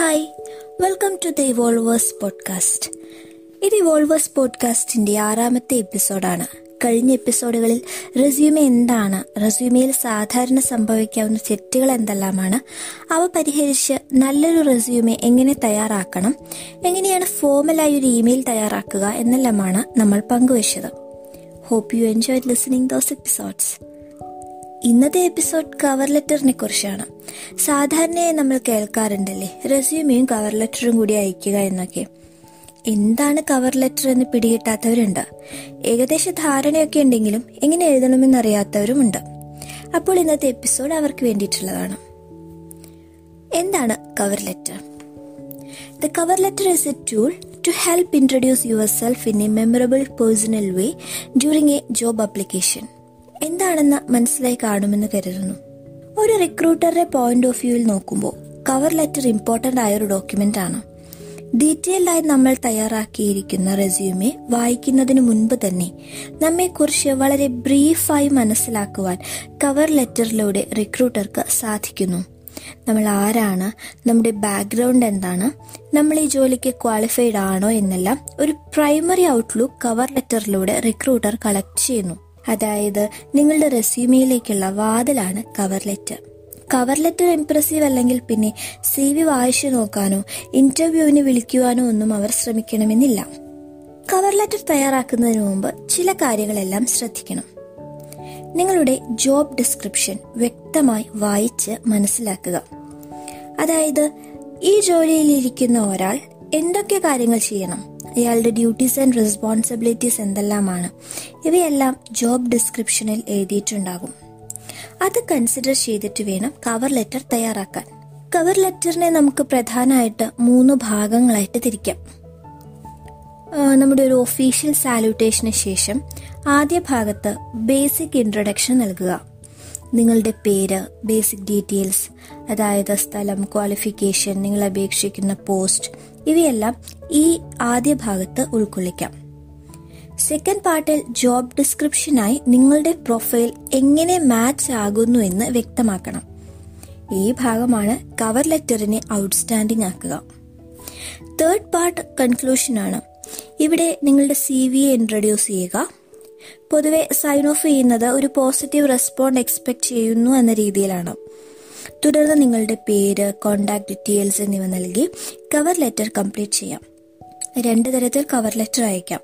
Hi welcome to the Evolvers podcast ഇത് Evolvers പോഡ്കാസ്റ്റിന്റെ ആറാമത്തെ എപ്പിസോഡാണ് കഴിഞ്ഞ എപ്പിസോഡുകളിൽ റെസ്യൂമെ എന്താണ്? റെസ്യൂമെയിൽ സാധാരണ സംഭവിക്കാവുന്ന തെറ്റുകൾ എന്തെല്ലാമാണ്? അവ പരിഹരിച്ച് നല്ലൊരു റെസ്യൂമെ എങ്ങനെ തയ്യാറാക്കണം? എങ്ങനെയാണ് ഫോമലായി ഒരു ഇമെയിൽ തയ്യാറാക്കുക എന്നെല്ലാമാണ് നമ്മൾ പങ്കുവച്ചത്. Hope you enjoy listening those episodes ഇന്നത്തെ എപ്പിസോഡ് കവർ ലെറ്ററിനെ കുറിച്ചാണ്. സാധാരണയായി നമ്മൾ കേൾക്കാറുണ്ടല്ലേ റെസ്യൂമെയും കവർ ലെറ്ററും കൂടി അയക്കുക എന്നൊക്കെ. എന്താണ് കവർ ലെറ്റർ എന്ന് പിടികിട്ടാത്തവരുണ്ട്? ഏകദേശ ധാരണയൊക്കെ ഉണ്ടെങ്കിലും എങ്ങനെ എഴുതണമെന്ന് അറിയാത്തവരുമുണ്ട് അപ്പോൾ ഇന്നത്തെ എപ്പിസോഡ് അവർക്ക് വേണ്ടിയിട്ടുള്ളതാണ്. എന്താണ് cover letter the cover letter is a tool to help introduce yourself in a memorable personal way during a job application എന്താണെന്ന് മനസ്സിലായി കാണുമെന്ന് കരുതുന്നു. ഒരു റിക്രൂട്ടറുടെ പോയിന്റ് ഓഫ് വ്യൂവിൽ നോക്കുമ്പോൾ കവർ ലെറ്റർ ഇമ്പോർട്ടന്റ് ആയ ഒരു ഡോക്യുമെന്റ് ആണ്. ഡീറ്റെയിൽഡ് ആയി നമ്മൾ തയ്യാറാക്കിയിരിക്കുന്ന റെസ്യൂമെ വായിക്കുന്നതിന് മുൻപ് തന്നെ നമ്മെക്കുറിച്ച് വളരെ ബ്രീഫായി മനസ്സിലാക്കുവാൻ കവർ ലെറ്ററിലൂടെ റിക്രൂട്ടർക്ക് സാധിക്കുന്നു. നമ്മൾ ആരാണ്? നമ്മുടെ ബാക്ക്ഗ്രൗണ്ട് എന്താണ്? നമ്മൾ ഈ ജോലിക്ക് ക്വാളിഫൈഡ് ആണോ എന്നെല്ലാം ഒരു പ്രൈമറി ഔട്ട്ലുക്ക് കവർ ലെറ്ററിലൂടെ റിക്രൂട്ടർ കളക്ട് ചെയ്യുന്നു. അതായത് നിങ്ങളുടെ റെസ്യൂമിയിലേക്കുള്ള വാതിലാണ് cover letter cover letter impressive അല്ലെങ്കിൽ പിന്നെ സി വി വായിച്ചു നോക്കാനോ ഇന്റർവ്യൂവിന് വിളിക്കുവാനോ ഒന്നും അവർ ശ്രമിക്കണമെന്നില്ല. കവർ ലെറ്റർ തയ്യാറാക്കുന്നതിന് മുമ്പ് ചില കാര്യങ്ങളെല്ലാം ശ്രദ്ധിക്കണം. നിങ്ങളുടെ ജോബ് ഡിസ്ക്രിപ്ഷൻ വ്യക്തമായി വായിച്ച് മനസ്സിലാക്കുക. അതായത് ഈ ജോലിയിലിരിക്കുന്ന ഒരാൾ എന്തൊക്കെ കാര്യങ്ങൾ ചെയ്യണം? അയാളുടെ ഡ്യൂട്ടീസ് ആൻഡ് റെസ്പോൺസിബിലിറ്റീസ് എന്തെല്ലാമാണ്? ഇവയെല്ലാം ജോബ് ഡിസ്ക്രിപ്ഷനിൽ എഴുതിയിട്ടുണ്ടാകും. അത് കൺസിഡർ ചെയ്തിട്ട് വേണം കവർ ലെറ്റർ തയ്യാറാക്കാൻ. കവർ ലെറ്ററിനെ നമുക്ക് പ്രധാനമായിട്ട് മൂന്ന് ഭാഗങ്ങളായിട്ട് തിരിക്കാം. നമ്മുടെ ഒരു ഒഫീഷ്യൽ സാല്യൂട്ടേഷന് ശേഷം ആദ്യ ഭാഗത്ത് ബേസിക് ഇൻട്രൊഡക്ഷൻ നൽകുക. നിങ്ങളുടെ പേര് ബേസിക് ഡീറ്റെയിൽസ് അതായത് സ്ഥലം ക്വാളിഫിക്കേഷൻ നിങ്ങൾ അപേക്ഷിക്കുന്ന പോസ്റ്റ് ഇവയെല്ലാം ഈ ആദ്യ ഭാഗത്ത് ഉൾക്കൊള്ളിക്കാം. സെക്കൻഡ് പാർട്ടിൽ ജോബ് ഡിസ്ക്രിപ്ഷനായി നിങ്ങളുടെ പ്രൊഫൈൽ എങ്ങനെ മാച്ച് ആകുന്നു എന്ന് വ്യക്തമാക്കണം. ഈ ഭാഗമാണ് കവർ ലെറ്ററിനെ ഔട്ട്സ്റ്റാൻഡിംഗ് ആക്കുക. തേർഡ് പാർട്ട് കൺക്ലൂഷനാണ് ഇവിടെ നിങ്ങളുടെ സി വി ഇൻട്രൊഡ്യൂസ് ചെയ്യുക. പൊതുവെ സൈൻ ഓഫ് ചെയ്യുന്നത് ഒരു പോസിറ്റീവ് റെസ്പോണ്ട് എക്സ്പെക്ട് ചെയ്യുന്നു എന്ന രീതിയിലാണ്. തുടർന്ന് നിങ്ങളുടെ പേര് കോണ്ടാക്ട് ഡീറ്റെയിൽസ് എന്നിവ നൽകി കവർ ലെറ്റർ കംപ്ലീറ്റ് ചെയ്യാം. രണ്ട് തരത്തിൽ കവർ ലെറ്റർ അയക്കാം.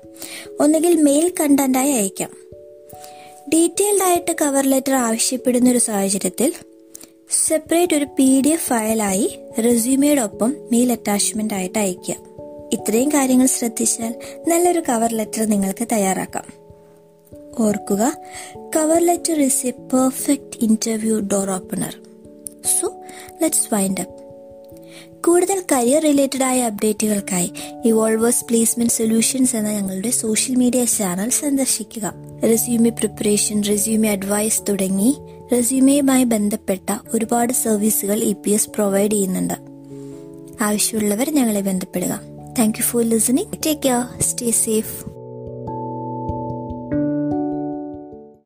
ഒന്നുകിൽ മെയിൽ കണ്ടന്റായി അയക്കാം. ഡീറ്റെയിൽഡ് ആയിട്ട് കവർ ലെറ്റർ ആവശ്യപ്പെടുന്ന ഒരു സാഹചര്യത്തിൽ സെപ്പറേറ്റ് ഒരു പി ഡി എഫ് ഫയലായി റെസ്യൂമയോടൊപ്പം മെയിൽ അറ്റാച്ച്മെന്റ് ആയിട്ട് അയക്കുക ഇത്രയും കാര്യങ്ങൾ ശ്രദ്ധിച്ചാൽ നല്ലൊരു കവർ ലെറ്റർ നിങ്ങൾക്ക് തയ്യാറാക്കാം. ഓർക്കുക. Cover letter is a perfect interview door opener so let's wind up കൂടുതൽ കരിയർ റിലേറ്റഡ് ആയ അപ്ഡേറ്റുകൾക്കായി ഇവോൾവേഴ്സ് പ്ലേസ്മെന്റ് സൊല്യൂഷൻസ് എന്ന ഞങ്ങളുടെ സോഷ്യൽ മീഡിയ ചാനൽ സന്ദർശിക്കുക. റെസ്യൂമെ പ്രിപ്പറേഷൻ റെസ്യൂമെ അഡ്വൈസ് തുടങ്ങി റെസ്യൂമെയുമായി ബന്ധപ്പെട്ട ഒരുപാട് സർവീസുകൾ ഇ പി എസ് പ്രൊവൈഡ് ചെയ്യുന്നുണ്ട്. ആവശ്യമുള്ളവർ ഞങ്ങളെ ബന്ധപ്പെടുക. Thank you for listening take care stay safe